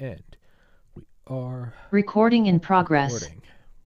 And we are Recording in progress. recording.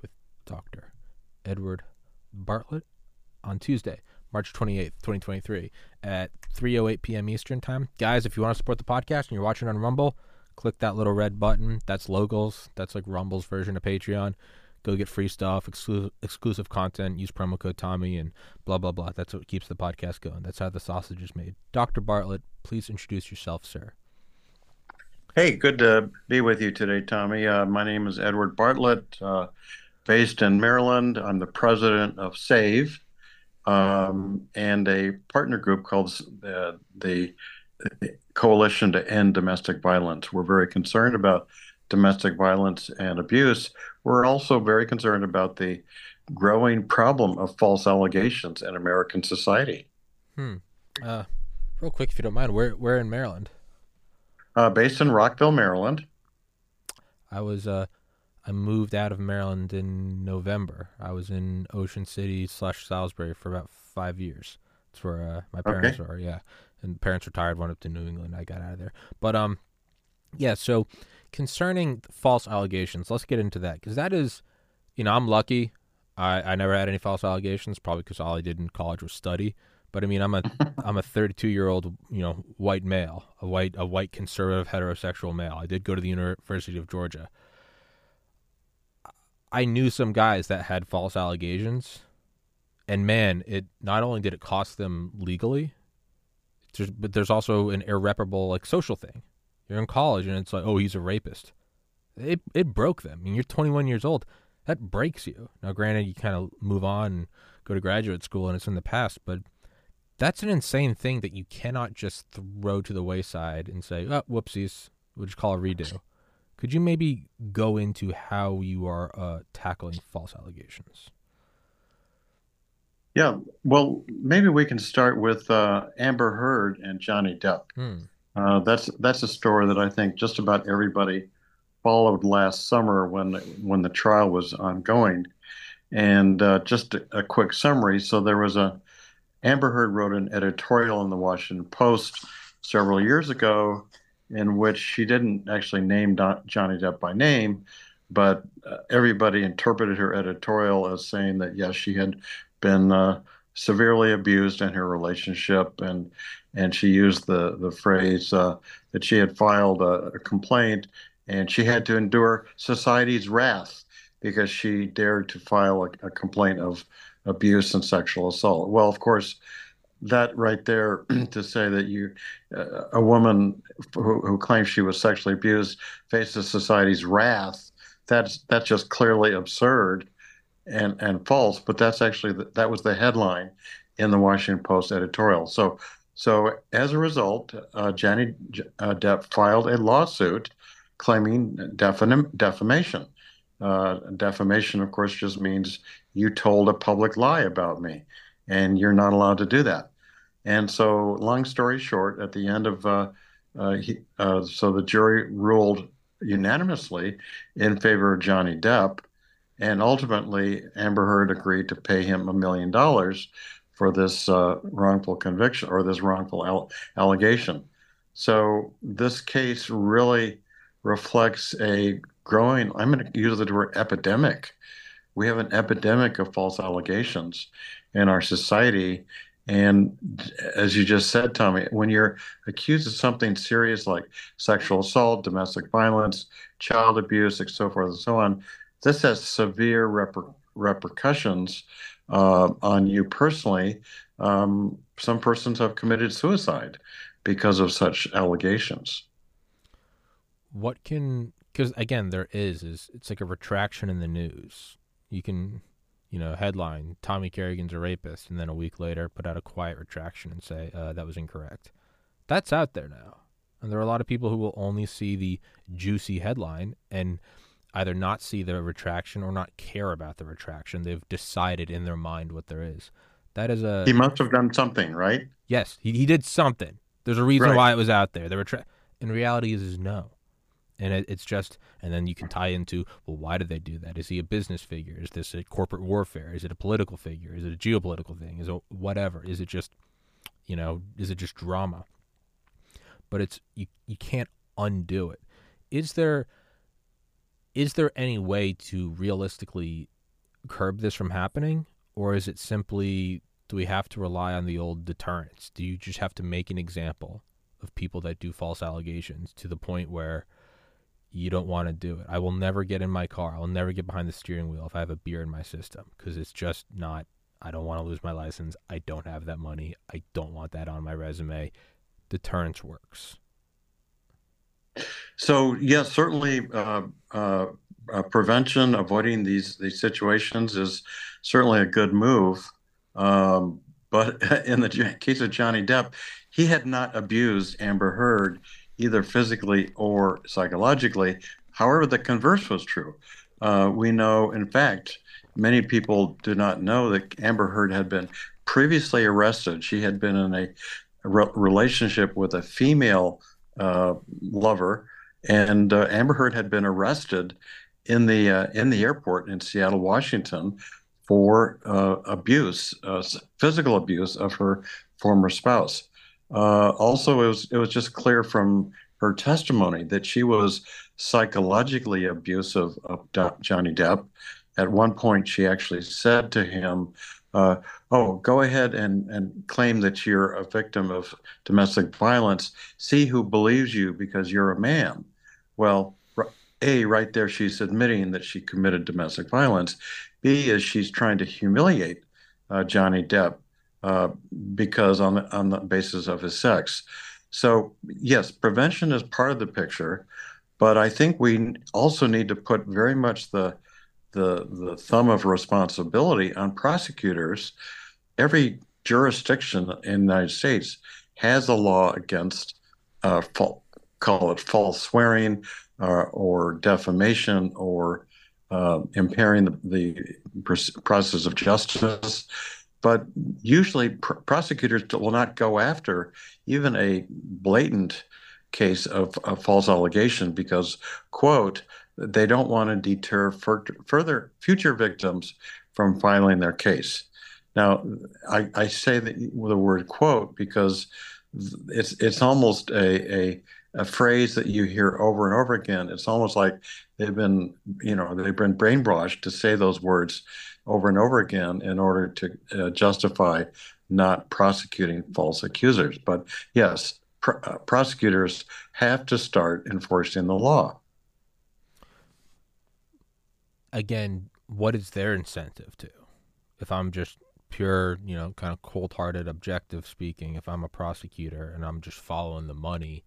With Dr. Edward Bartlett on Tuesday, March 28th, 2023 at 3:08 p.m. Eastern Time. Guys, if you want to support the podcast and you're watching on Rumble, click that little red button. That's Locals. That's like Rumble's version of Patreon. Go get free stuff, exclusive exclusive content, use promo code Tommy and blah blah blah. That's what keeps the podcast going. That's how the sausage is made. Dr. Bartlett, please introduce yourself, sir. Hey, good to be with you today, Tommy. Uh, my name is Edward Bartlett, uh, based in Maryland. I'm the president of SAVE um, and a partner group called uh, the Coalition to End Domestic Violence. We're very concerned about domestic violence and abuse. We're also very concerned about the growing problem of false allegations in American society. Hmm. Uh, real quick, if you don't mind, where where in Maryland? Uh, based in Rockville, Maryland. I was uh I moved out of Maryland in November. I was in Ocean City slash Salisbury for about five years. That's where uh, my parents are. Yeah, and parents retired, went up to New England. I got out of there. But um, yeah. So concerning false allegations, let's get into that because that is, you know, I'm lucky. I I never had any false allegations, probably because all I did in college was study. But I mean, I'm a I'm a 32 year old, you know, white male, a white a white conservative heterosexual male. I did go to the University of Georgia. I knew some guys that had false allegations, and man, it not only did it cost them legally, but there's also an irreparable like social thing. You're in college, and it's like, oh, he's a rapist. It it broke them. I mean, you're 21 years old. That breaks you. Now, granted, you kind of move on and go to graduate school, and it's in the past, but that's an insane thing that you cannot just throw to the wayside and say, oh, whoopsies, we'll just call a redo. Could you maybe go into how you are uh, tackling false allegations? Yeah, well, maybe we can start with uh, Amber Heard and Johnny Depp. Hmm. Uh, that's that's a story that I think just about everybody followed last summer when when the trial was ongoing. And uh, just a, a quick summary. So there was a Amber Heard wrote an editorial in the Washington Post several years ago in which she didn't actually name Don, Johnny Depp by name, but uh, everybody interpreted her editorial as saying that yes, she had been uh, severely abused in her relationship, and and she used the the phrase uh, that she had filed a, a complaint and she had to endure society's wrath because she dared to file a, a complaint of abuse and sexual assault. Well, of course, that right there to say that you, uh, a woman who, who claims she was sexually abused faces society's wrath. That's that's just clearly absurd and and false. But that's actually the, that was the headline in the Washington Post editorial. So so as a result, uh, uh, Depp filed a lawsuit claiming defam- defamation. Uh, defamation, of course, just means you told a public lie about me, and you're not allowed to do that. And so, long story short, at the end of uh, uh, he, uh, so the jury ruled unanimously in favor of Johnny Depp, and ultimately Amber Heard agreed to pay him a million dollars for this uh, wrongful conviction or this wrongful al- allegation. So this case really reflects a growing, I'm going to use the word epidemic. We have an epidemic of false allegations in our society. And as you just said, Tommy, when you're accused of something serious like sexual assault, domestic violence, child abuse, and so forth and so on, this has severe reper- repercussions uh, on you personally. Um, some persons have committed suicide because of such allegations what can because again there is is it's like a retraction in the news you can you know headline tommy kerrigan's a rapist and then a week later put out a quiet retraction and say uh, that was incorrect that's out there now And there are a lot of people who will only see the juicy headline and either not see the retraction or not care about the retraction. They've decided in their mind what there is. That is a. He must have done something, right? Yes, he, he did something. There's a reason Right. why it was out there. The retra- in reality is, is no. And it, it's just, and then you can tie into, well, why did they do that? Is he a business figure? Is this a corporate warfare? Is it a political figure? Is it a geopolitical thing? Is it whatever? Is it just, you know, is it just drama? But it's you, you can't undo it. Is there, is there any way to realistically curb this from happening, or is it simply do we have to rely on the old deterrence? Do you just have to make an example of people that do false allegations to the point where you don't want to do it? I will never get in my car. I will never get behind the steering wheel if I have a beer in my system because it's just not. I don't want to lose my license. I don't have that money. I don't want that on my resume. Deterrence works. So yes, certainly uh, uh, uh, prevention, avoiding these these situations is certainly a good move. Um, but in the case of Johnny Depp, he had not abused Amber Heard either physically or psychologically. However, the converse was true. Uh, we know, in fact, many people do not know that Amber Heard had been previously arrested. She had been in a re- relationship with a female uh, lover, and uh, Amber Heard had been arrested in the uh, in the airport in Seattle, Washington, for uh, abuse, uh, physical abuse of her former spouse. Uh, also, it was it was just clear from her testimony that she was psychologically abusive of Johnny Depp. At one point, she actually said to him, uh, "Oh, go ahead and and claim that you're a victim of domestic violence. See who believes you because you're a man." Well, a right there, she's admitting that she committed domestic violence. B is she's trying to humiliate uh, Johnny Depp uh, because on the on the basis of his sex. So yes, prevention is part of the picture, but I think we also need to put very much the the the thumb of responsibility on prosecutors. Every jurisdiction in the United States has a law against uh, fal- call it false swearing uh, or defamation or uh, impairing the, the process of justice. But usually, pr- prosecutors will not go after even a blatant case of, of false allegation because, quote, they don't want to deter fur- further future victims from filing their case. Now, I, I say the, the word quote because it's it's almost a, a a phrase that you hear over and over again. It's almost like they've been, you know, they've been brainwashed to say those words over and over again in order to uh, justify not prosecuting false accusers. But yes, pr- uh, prosecutors have to start enforcing the law. Again, what is their incentive to? If I'm just pure, you know, kind of cold-hearted, objective speaking, if I'm a prosecutor and I'm just following the money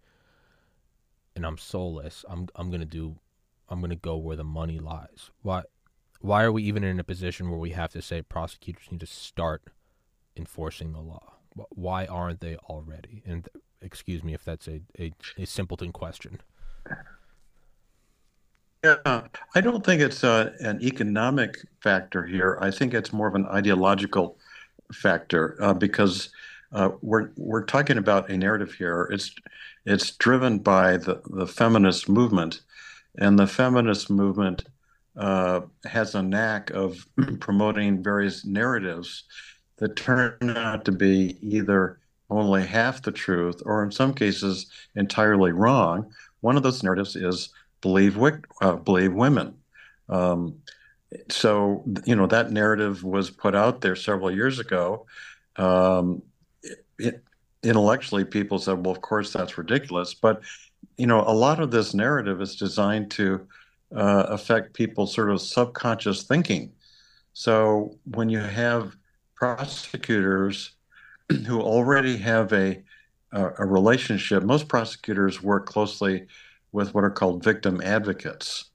and I'm soulless, I'm I'm gonna do, I'm gonna go where the money lies. Why, why are we even in a position where we have to say prosecutors need to start enforcing the law? Why aren't they already? And excuse me if that's a, a, a simpleton question. Yeah, I don't think it's uh, an economic factor here. I think it's more of an ideological factor uh, because uh, we're we're talking about a narrative here. It's it's driven by the the feminist movement, and the feminist movement uh, has a knack of promoting various narratives that turn out to be either only half the truth or in some cases entirely wrong. One of those narratives is believe uh, believe women. Um, so you know that narrative was put out there several years ago. Um, it, intellectually, people said, "Well, of course that's ridiculous," but you know a lot of this narrative is designed to uh, affect people's sort of subconscious thinking. So when you have prosecutors who already have a a, a relationship, most prosecutors work closely with what are called victim advocates.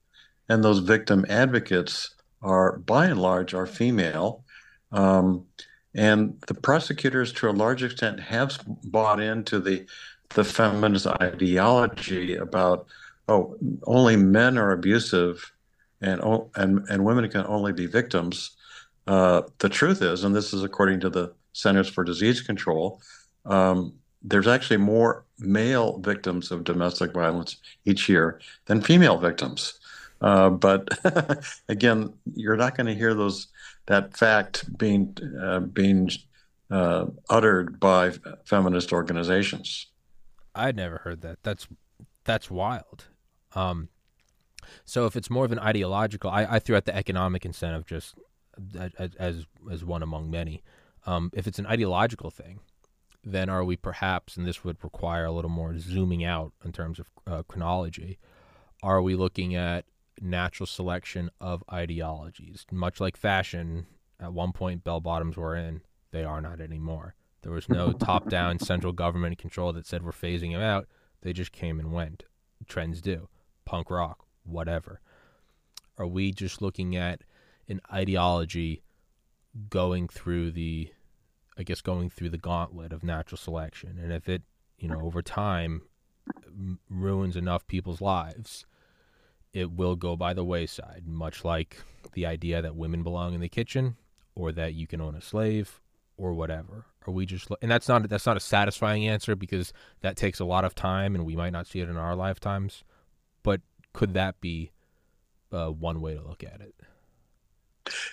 And those victim advocates are, by and large, are female. Um, and the prosecutors, to a large extent, have bought into the the feminist ideology about oh only men are abusive and and and women can only be victims. Uh, the truth is, and this is according to the Centers for Disease Control, um, there's actually more male victims of domestic violence each year than female victims. Uh, but again, you're not going to hear those that fact being uh, being uh, uttered by feminist organizations. I'd never heard that. That's that's wild. Um, so if it's more of an ideological, I, I threw out the economic incentive just as as, as one among many. Um, if it's an ideological thing, then are we perhaps, and this would require a little more zooming out in terms of uh, chronology, are we looking at natural selection of ideologies? Much like fashion, at one point bell bottoms were in, they are not anymore. There was no top down central government control that said we're phasing them out. They just came and went. Trends do. Punk rock, whatever. Are we just looking at an ideology going through the, I guess, going through the gauntlet of natural selection? And if it, you know, over time ruins enough people's lives, it will go by the wayside, much like the idea that women belong in the kitchen or that you can own a slave or whatever. Are we just and that's not that's not a satisfying answer because that takes a lot of time and we might not see it in our lifetimes. Could that be uh, one way to look at it?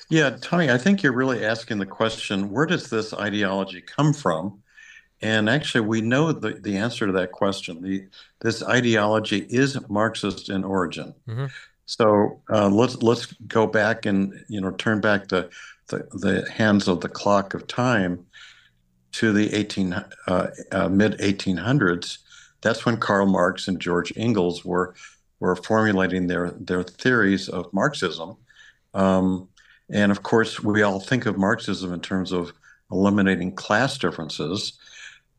Yeah, Tony, I think you're really asking the question: Where does this ideology come from? And actually, we know the, the answer to that question. The, this ideology is Marxist in origin. Mm-hmm. So uh, let's let's go back and you know turn back the, the, the hands of the clock of time to the 18 uh, uh, mid 1800s. That's when Karl Marx and George Engels were were formulating their their theories of Marxism. Um, and of course, we all think of Marxism in terms of eliminating class differences.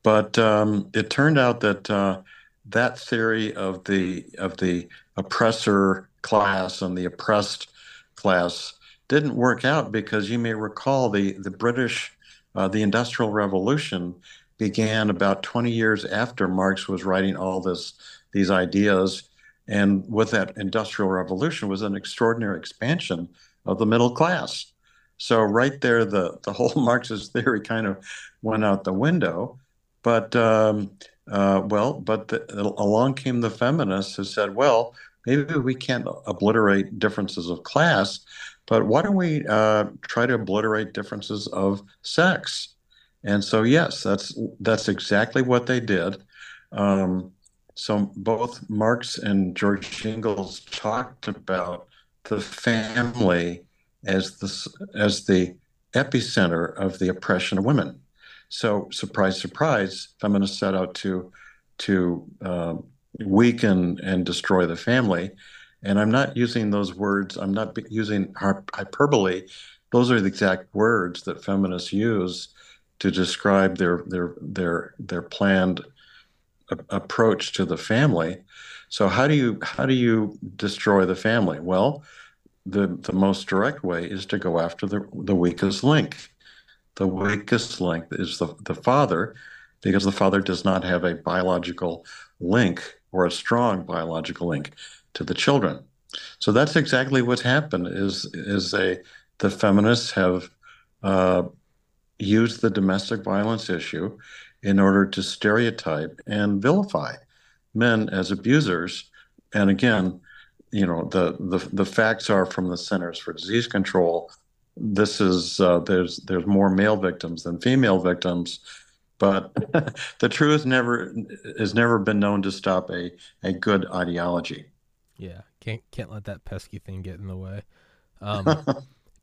But um, it turned out that uh, that theory of the of the oppressor class and the oppressed class didn't work out because you may recall the the British uh, the Industrial Revolution began about 20 years after Marx was writing all this these ideas, and with that Industrial Revolution was an extraordinary expansion of the middle class. So right there, the the whole Marxist theory kind of went out the window. But um, uh, well, but the, along came the feminists who said, well, maybe we can't obliterate differences of class, but why don't we uh, try to obliterate differences of sex? And so, yes, that's that's exactly what they did. Um, so both Marx and George Engels talked about the family as the as the epicenter of the oppression of women. So, surprise, surprise, feminists set out to to uh, weaken and destroy the family. And I'm not using those words. I'm not using hyperbole. Those are the exact words that feminists use to describe their their their their planned approach to the family. So how do you how do you destroy the family? Well, the the most direct way is to go after the the weakest link the weakest link is the, the father, because the father does not have a biological link or a strong biological link to the children. So that's exactly what's happened. Is is a the feminists have uh, used the domestic violence issue in order to stereotype and vilify men as abusers. And again, you know the the, the facts are from the Centers for Disease Control this is uh, there's there's more male victims than female victims, but the truth never has never been known to stop a a good ideology. Yeah, can't can't let that pesky thing get in the way. Um,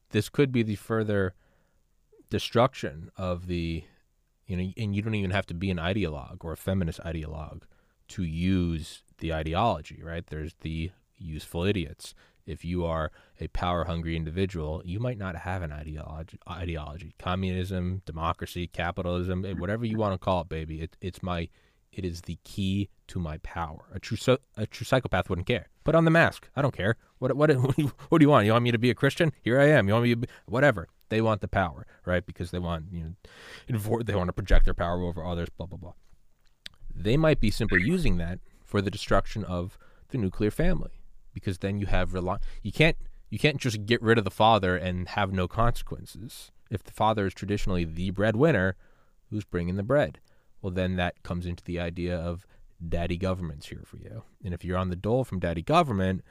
this could be the further destruction of the, you know, and you don't even have to be an ideologue or a feminist ideologue to use the ideology, right? There's the useful idiots if you are a power hungry individual, you might not have an ideology. Ideology, communism, democracy, capitalism, eh, whatever you want to call it, baby. It, it's my, it is the key to my power. A true a true psychopath wouldn't care. Put on the mask. I don't care. What what what do, you, want? You want me to be a Christian? Here I am. You want me to be whatever. They want the power, right? Because they want you know, they want to project their power over others. Blah blah blah. they might be simply using that for the destruction of the nuclear family because then you have rely you can't you can't just get rid of the father and have no consequences. If the father is traditionally the breadwinner, who's bringing the bread? Well, then that comes into the idea of daddy government's here for you. And if you're on the dole from daddy government,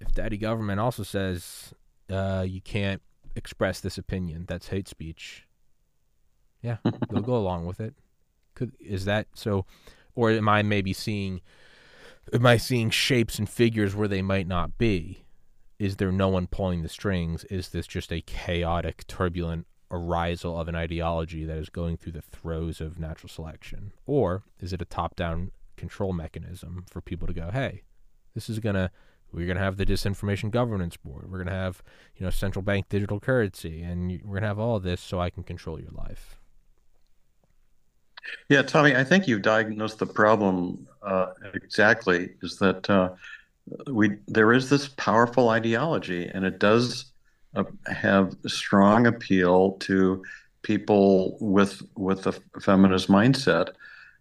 if daddy government also says uh, you can't express this opinion, that's hate speech. Yeah, they'll go along with it. Could is that so? Or am I maybe seeing? Am I seeing shapes and figures where they might not be? Is there no one pulling the strings? Is this just a chaotic, turbulent arisal of an ideology that is going through the throes of natural selection? Or is it a top down control mechanism for people to go, hey, this is going to, we're going to have the disinformation governance board. We're going to have, you know, central bank digital currency, and we're going to have all this so I can control your life. Yeah, Tommy, I think you've diagnosed the problem uh, exactly. Is that uh, we there is this powerful ideology, and it does have strong appeal to people with with a feminist mindset.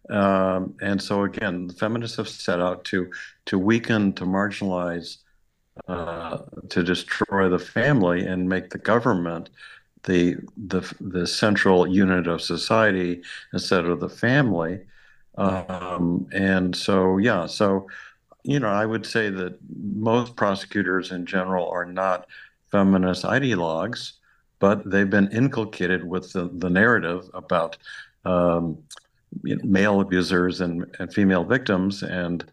Um, and so again, the feminists have set out to to weaken, to marginalize, uh, to destroy the family, and make the government the the the central unit of society instead of the family. Um, and so yeah, so you know, I would say that most prosecutors in general are not feminist ideologues, but they've been inculcated with the, the narrative about um, you know, male abusers and, and female victims. And,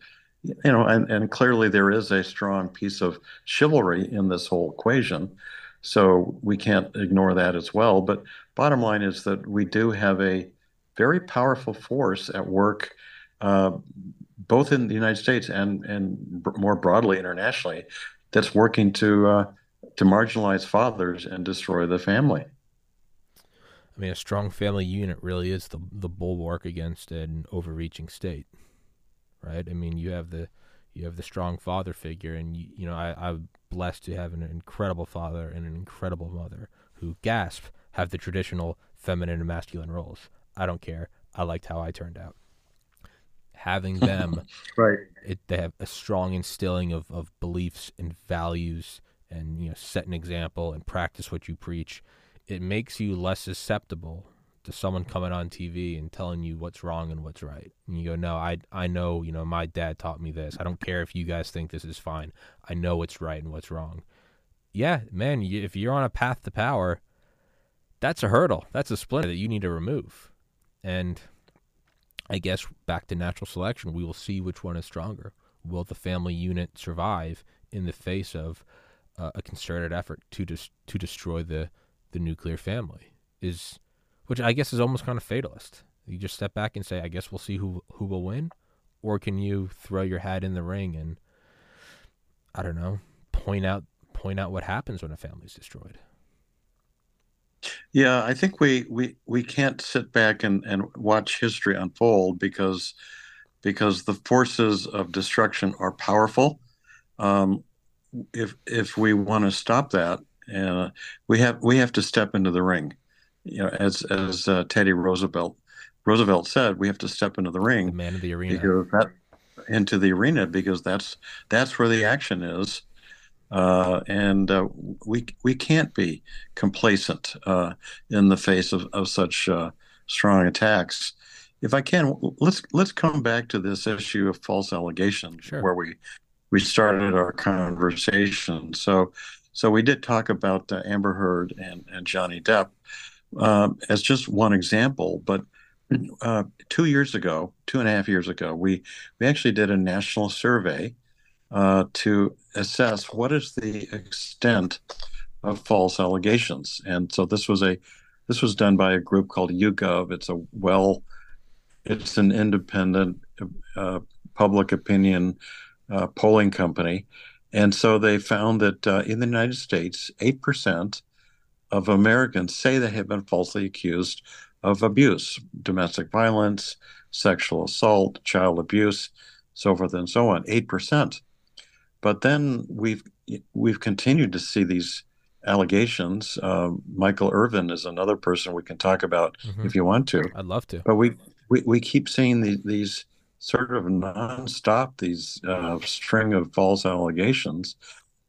you know, and, and clearly there is a strong piece of chivalry in this whole equation. So we can't ignore that as well. But bottom line is that we do have a very powerful force at work uh, both in the United States and and more broadly internationally, that's working to uh, to marginalize fathers and destroy the family. I mean, a strong family unit really is the the bulwark against an overreaching state, right? I mean, you have the you have the strong father figure, and you, you know, I, I'm blessed to have an incredible father and an incredible mother who gasp have the traditional feminine and masculine roles. I don't care. I liked how I turned out having them right it, they have a strong instilling of, of beliefs and values and you know set an example and practice what you preach it makes you less susceptible to someone coming on TV and telling you what's wrong and what's right. And you go, "No, I I know, you know, my dad taught me this. I don't care if you guys think this is fine. I know what's right and what's wrong." Yeah, man, if you're on a path to power, that's a hurdle. That's a splinter that you need to remove. And I guess back to natural selection, we will see which one is stronger. Will the family unit survive in the face of uh, a concerted effort to dis- to destroy the the nuclear family? Is which I guess is almost kind of fatalist. You just step back and say, I guess we'll see who who will win, or can you throw your hat in the ring and I don't know, point out point out what happens when a family's destroyed? Yeah, I think we we we can't sit back and and watch history unfold because because the forces of destruction are powerful. Um, if if we want to stop that, uh, we have we have to step into the ring. You know, as as uh, Teddy Roosevelt Roosevelt said, we have to step into the ring, the man of the arena, that, into the arena because that's that's where the action is. Uh, and uh, we we can't be complacent uh, in the face of, of such uh, strong attacks. If I can, let's let's come back to this issue of false allegations, sure. where we we started our conversation. So so we did talk about uh, Amber Heard and, and Johnny Depp um, as just one example, but uh, two years ago, two and a half years ago, we we actually did a national survey uh, to assess what is the extent of false allegations. And so this was a this was done by a group called YouGov. It's a well, it's an independent uh, public opinion uh, polling company, and so they found that uh, in the United States, eight percent of Americans say they have been falsely accused of abuse, domestic violence, sexual assault, child abuse, so forth and so on. Eight percent. But then we've we've continued to see these allegations. Uh, Michael Irvin is another person we can talk about mm-hmm. if you want to. I'd love to. But we we, we keep seeing these, these sort of nonstop these uh, string of false allegations.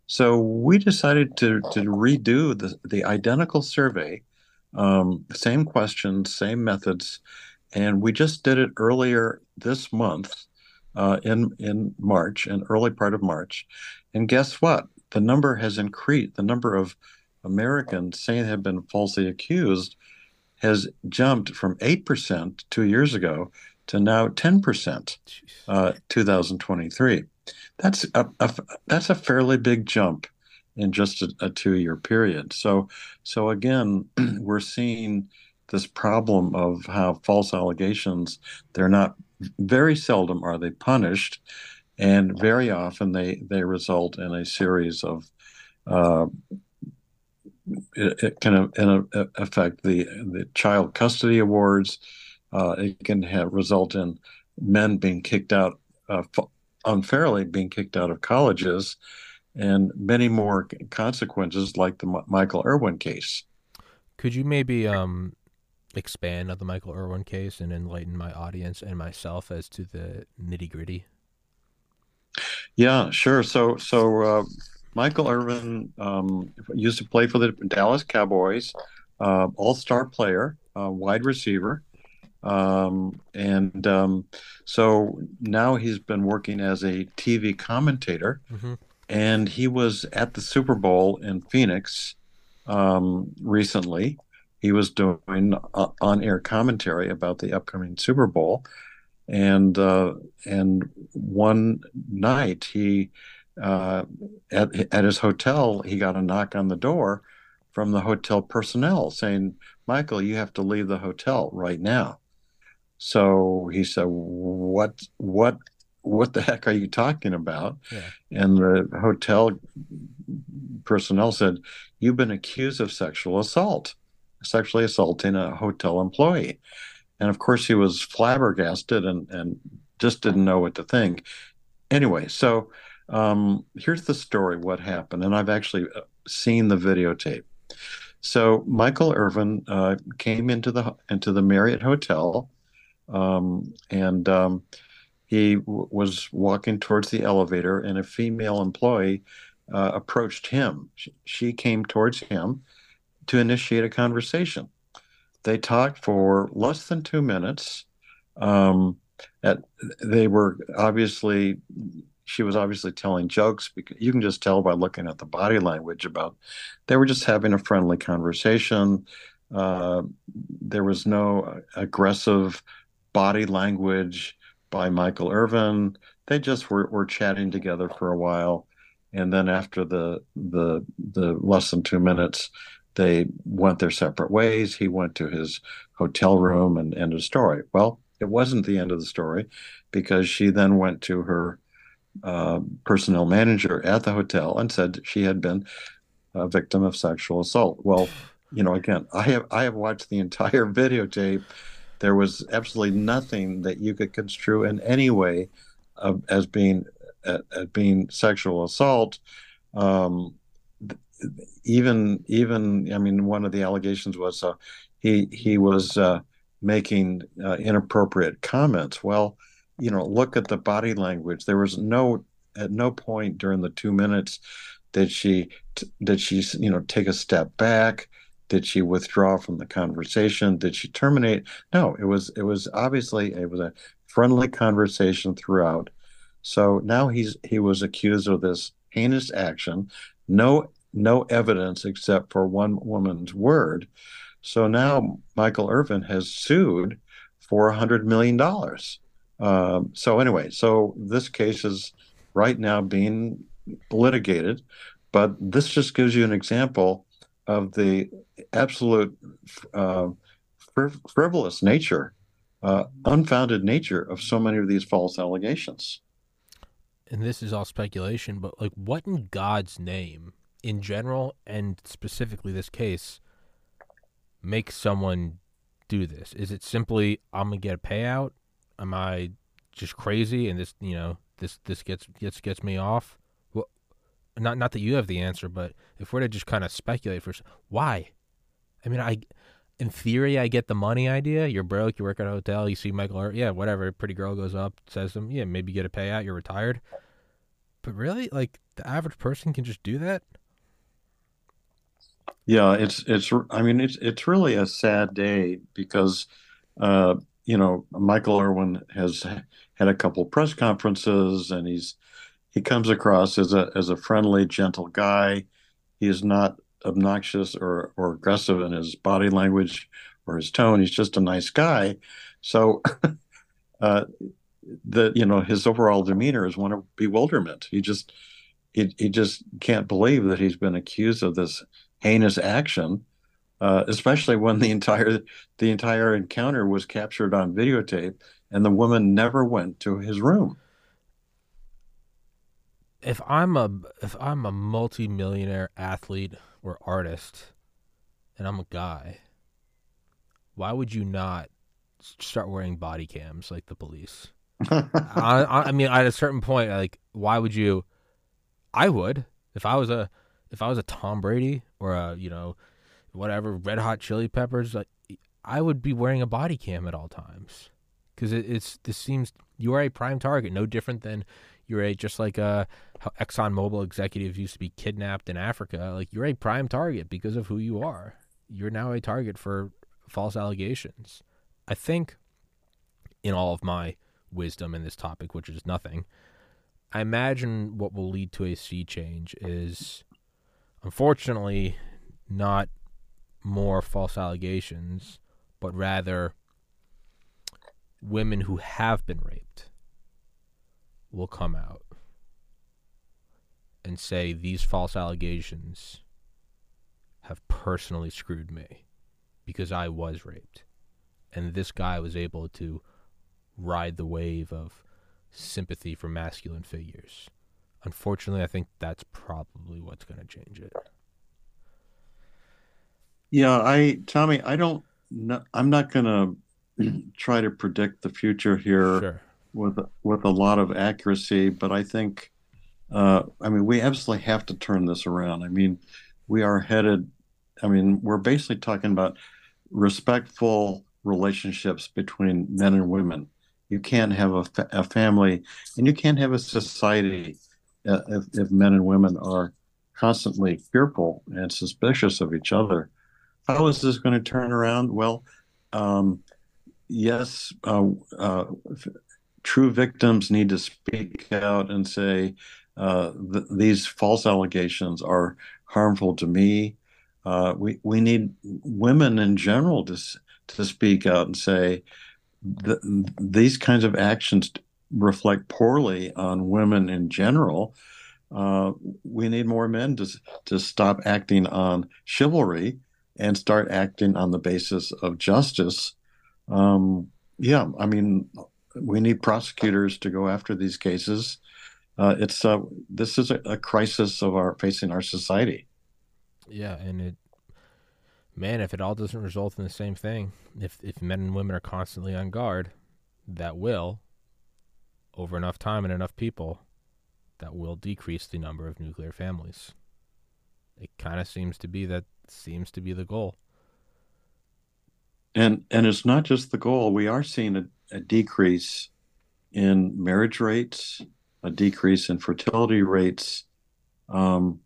So we decided to to redo the the identical survey, um, same questions, same methods, and we just did it earlier this month, uh, in in March, in early part of March, and guess what? The number has increased. The number of Americans saying they have been falsely accused has jumped from 8% two years ago to now 10% uh, 2023 that's a, a, that's a fairly big jump in just a, a two year period so so again we're seeing this problem of how false allegations they're not very seldom are they punished and very often they they result in a series of uh, it, it, can uh, affect the the child custody awards. Uh, it can have, result in men being kicked out uh, unfairly, being kicked out of colleges, and many more consequences, like the M- Michael Irwin case. Could you maybe um, expand on the Michael Irwin case and enlighten my audience and myself as to the nitty gritty? Yeah, sure. So, so uh, Michael Irvin um, used to play for the Dallas Cowboys, uh, all-star player, uh, wide receiver, um, and um, so now he's been working as a TV commentator, mm-hmm. and he was at the Super Bowl in Phoenix um, recently. He was doing uh, on-air commentary about the upcoming Super Bowl, and uh, and one night he uh, at at his hotel he got a knock on the door from the hotel personnel saying, "Michael, you have to leave the hotel right now." So he said, "What what what the heck are you talking about?" Yeah. And the hotel personnel said, "You've been accused of sexual assault, sexually assaulting a hotel employee." And of course, he was flabbergasted and, and just didn't know what to think. Anyway, so um, here's the story what happened. And I've actually uh, seen the videotape. So Michael Irvin uh, came into the into the Marriott Hotel, um, and um, he w- was walking towards the elevator, and a female employee uh, approached him. She, she, came towards him to initiate a conversation. They talked for less than two minutes. Um, at, they were obviously, she was obviously telling jokes because you can just tell by looking at the body language about they were just having a friendly conversation. Uh, there was no aggressive body language by Michael Irvin. They just were, were chatting together for a while. And then after the the the less than two minutes, they went their separate ways. He went to his hotel room and end of story. Well, it wasn't the end of the story because she then went to her uh, personnel manager at the hotel and said she had been a victim of sexual assault. Well, you know, again, I have I have watched the entire videotape. There was absolutely nothing that you could construe in any way of, as being uh, being sexual assault. Um, even even I mean one of the allegations was uh, he he was uh, making uh, inappropriate comments. Well, you know, look at the body language. There was no at no point during the two minutes did she did she you know take a step back. Did she withdraw from the conversation? Did she terminate? No, it was it was obviously it was a friendly conversation throughout. So now he's he was accused of this heinous action. No no evidence except for one woman's word. So now Michael Irvin has sued for a hundred million dollars. Um, so anyway, so this case is right now being litigated, but this just gives you an example of the absolute uh, frivolous nature, uh, unfounded nature of so many of these false allegations. And this is all speculation, but like, what in God's name in general and specifically this case makes someone do this? Is it simply I'm gonna get a payout? Am I just crazy and this you know this this gets gets gets me off? Well, not not that you have the answer, but if we're to just kind of speculate for why, I mean I in theory, I get the money idea. You're broke, you work at a hotel, you see Michael Hurt, yeah, whatever. Pretty girl goes up, says to him, yeah, maybe get a payout, you're retired. But really, like the average person can just do that. Yeah, it's it's. I mean, it's it's really a sad day because, uh, you know, Michael Irwin has had a couple press conferences, and he's he comes across as a as a friendly, gentle guy. He is not obnoxious or or aggressive in his body language or his tone. He's just a nice guy. So, uh, the you know his overall demeanor is one of bewilderment. He just he, he just can't believe that he's been accused of this heinous action, uh, especially when the entire the entire encounter was captured on videotape and the woman never went to his room. If I'm a if I'm a multimillionaire athlete or artist and I'm a guy, why would you not start wearing body cams like the police? I, I, mean, at a certain point, like, why would you? I would if I was a if I was a Tom Brady or a you know whatever Red Hot Chili Peppers, like, I would be wearing a body cam at all times because it, it's this seems you are a prime target, no different than you're just like uh how ExxonMobil executives used to be kidnapped in Africa. Like you're a prime target because of who you are. You're now a target for false allegations. I think in all of my wisdom in this topic, which is nothing, I imagine what will lead to a sea change is unfortunately not more false allegations, but rather women who have been raped will come out and say these false allegations have personally screwed me because I was raped. And this guy was able to ride the wave of sympathy for masculine figures. Unfortunately, I think that's probably what's going to change it. Yeah, I Tommy, I don't I'm not going to try to predict the future here sure. With with a lot of accuracy, but I think uh, I mean we absolutely have to turn this around. I mean, we are headed I mean, we're basically talking about respectful relationships between men and women. You can't have a, fa- a family and you can't have a society uh, if, if men and women are constantly fearful and suspicious of each other. How is this going to turn around? Well, um, yes, uh, uh, true victims need to speak out and say, uh, th- these false allegations are harmful to me. Uh, we we need women in general to to speak out and say that these kinds of actions reflect poorly on women in general. Uh, we need more men to to stop acting on chivalry and start acting on the basis of justice. Um, yeah, I mean, we need prosecutors to go after these cases. Uh, it's uh, this is a, a crisis of our facing our society. Yeah, and it, man, if it all doesn't result in the same thing, if if men and women are constantly on guard, that will, over enough time and enough people, that will decrease the number of nuclear families. It kind of seems to be that seems to be the goal. And and it's not just the goal. We are seeing a, a decrease in marriage rates, a decrease in fertility rates. Um,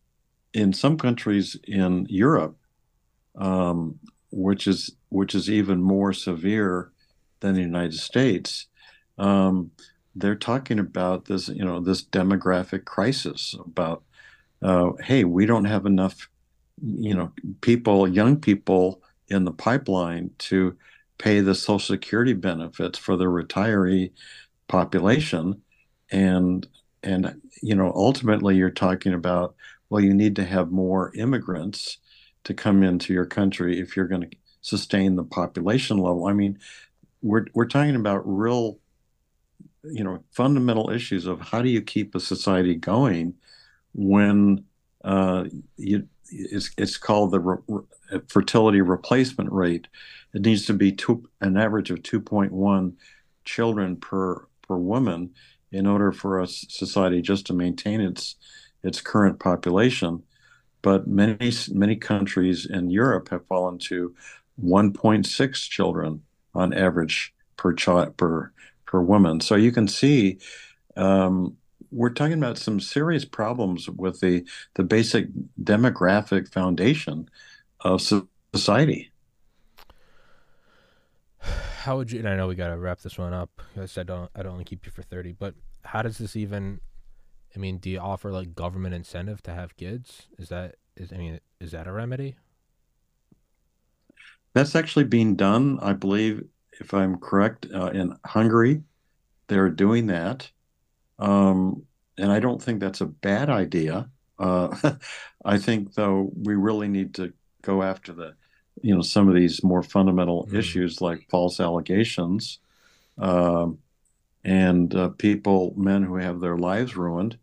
in some countries in Europe, um, which is which is even more severe than the United States, um, they're talking about this, you know, this demographic crisis about, uh, hey, we don't have enough, you know, people, young people in the pipeline to pay the Social Security benefits for the retiree population, and and you know, ultimately, you're talking about well, you need to have more immigrants to come into your country if you're going to sustain the population level. I mean, we're we're talking about real, you know, fundamental issues of how do you keep a society going when uh, you it's, it's called the re- fertility replacement rate. It needs to be two, an average of 2.1 children per per woman in order for a society just to maintain its its current population. But many many countries in Europe have fallen to 1.6 children on average per child per per woman. So you can see um, we're talking about some serious problems with the the basic demographic foundation of society. How would you? And I know we got to wrap this one up because I don't I don't want to keep you for thirty. But how does this even? I mean, do you offer like government incentive to have kids? Is that is I mean is that a remedy? That's actually being done, I believe, if I'm correct, uh, in Hungary. They're doing that. Um, and I don't think that's a bad idea. Uh, I think, though, we really need to go after the, you know, some of these more fundamental mm. issues like false allegations, um, and uh, people, men who have their lives ruined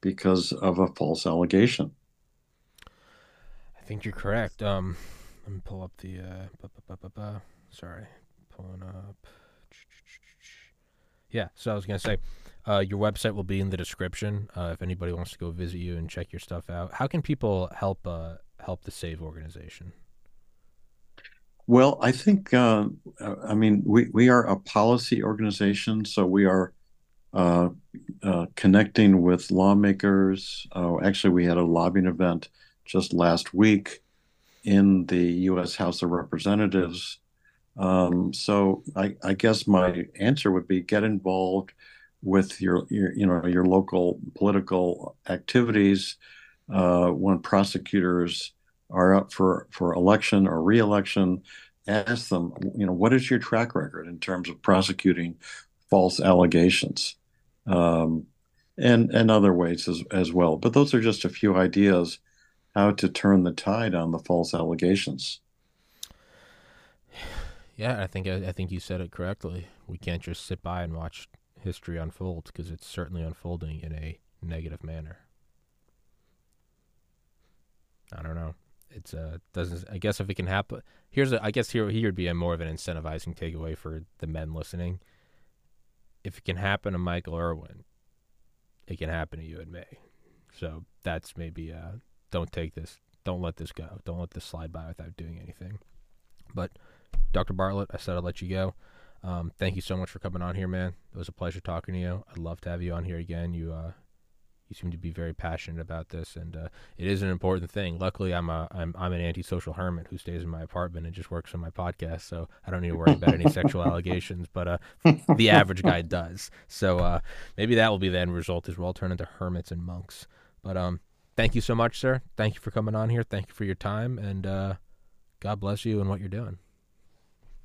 because of a false allegation. I think you're correct. Um, let me pull up the. Uh, sorry, pulling up. Yeah, so I was gonna say, uh, your website will be in the description uh, if anybody wants to go visit you and check your stuff out. How can people help uh, help the Save organization? Well, I think uh, I mean we we are a policy organization, so we are uh, uh, connecting with lawmakers. actually, we had a lobbying event just last week in the U.S. House of Representatives. Um, so I, I, guess my answer would be get involved with your, your you know your local political activities uh, when prosecutors are up for for election or reelection. Ask them, you know, what is your track record in terms of prosecuting false allegations, um, and and other ways as as well. But those are just a few ideas how to turn the tide on the false allegations. Yeah, I think I, I think you said it correctly. We can't just sit by and watch history unfolds because it's certainly unfolding in a negative manner. I don't know. It's uh doesn't I guess if it can happen here's a I guess here here would be a more of an incentivizing takeaway for the men listening. If it can happen to Michael Irwin, it can happen to you and me. So that's maybe uh don't take this. Don't let this go. Don't let this slide by without doing anything. But Dr. Bartlett, I said I'd let you go. Um, thank you so much for coming on here, man. It was a pleasure talking to you. I'd love to have you on here again. You uh, you seem to be very passionate about this, and uh, it is an important thing. Luckily, I'm a I'm I'm an antisocial hermit who stays in my apartment and just works on my podcast, so I don't need to worry about any sexual allegations. But uh, the average guy does. So uh, maybe that will be the end result: is we'll all turn into hermits and monks. But um, thank you so much, sir. Thank you for coming on here. Thank you for your time, and uh, God bless you and what you're doing.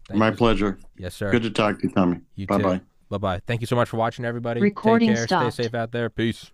Thank My you. pleasure. Yes, sir. Good to talk to you, Tommy. You bye bye. Bye bye. Thank you so much for watching, everybody. Recording Take care. Stopped. Stay safe out there. Peace.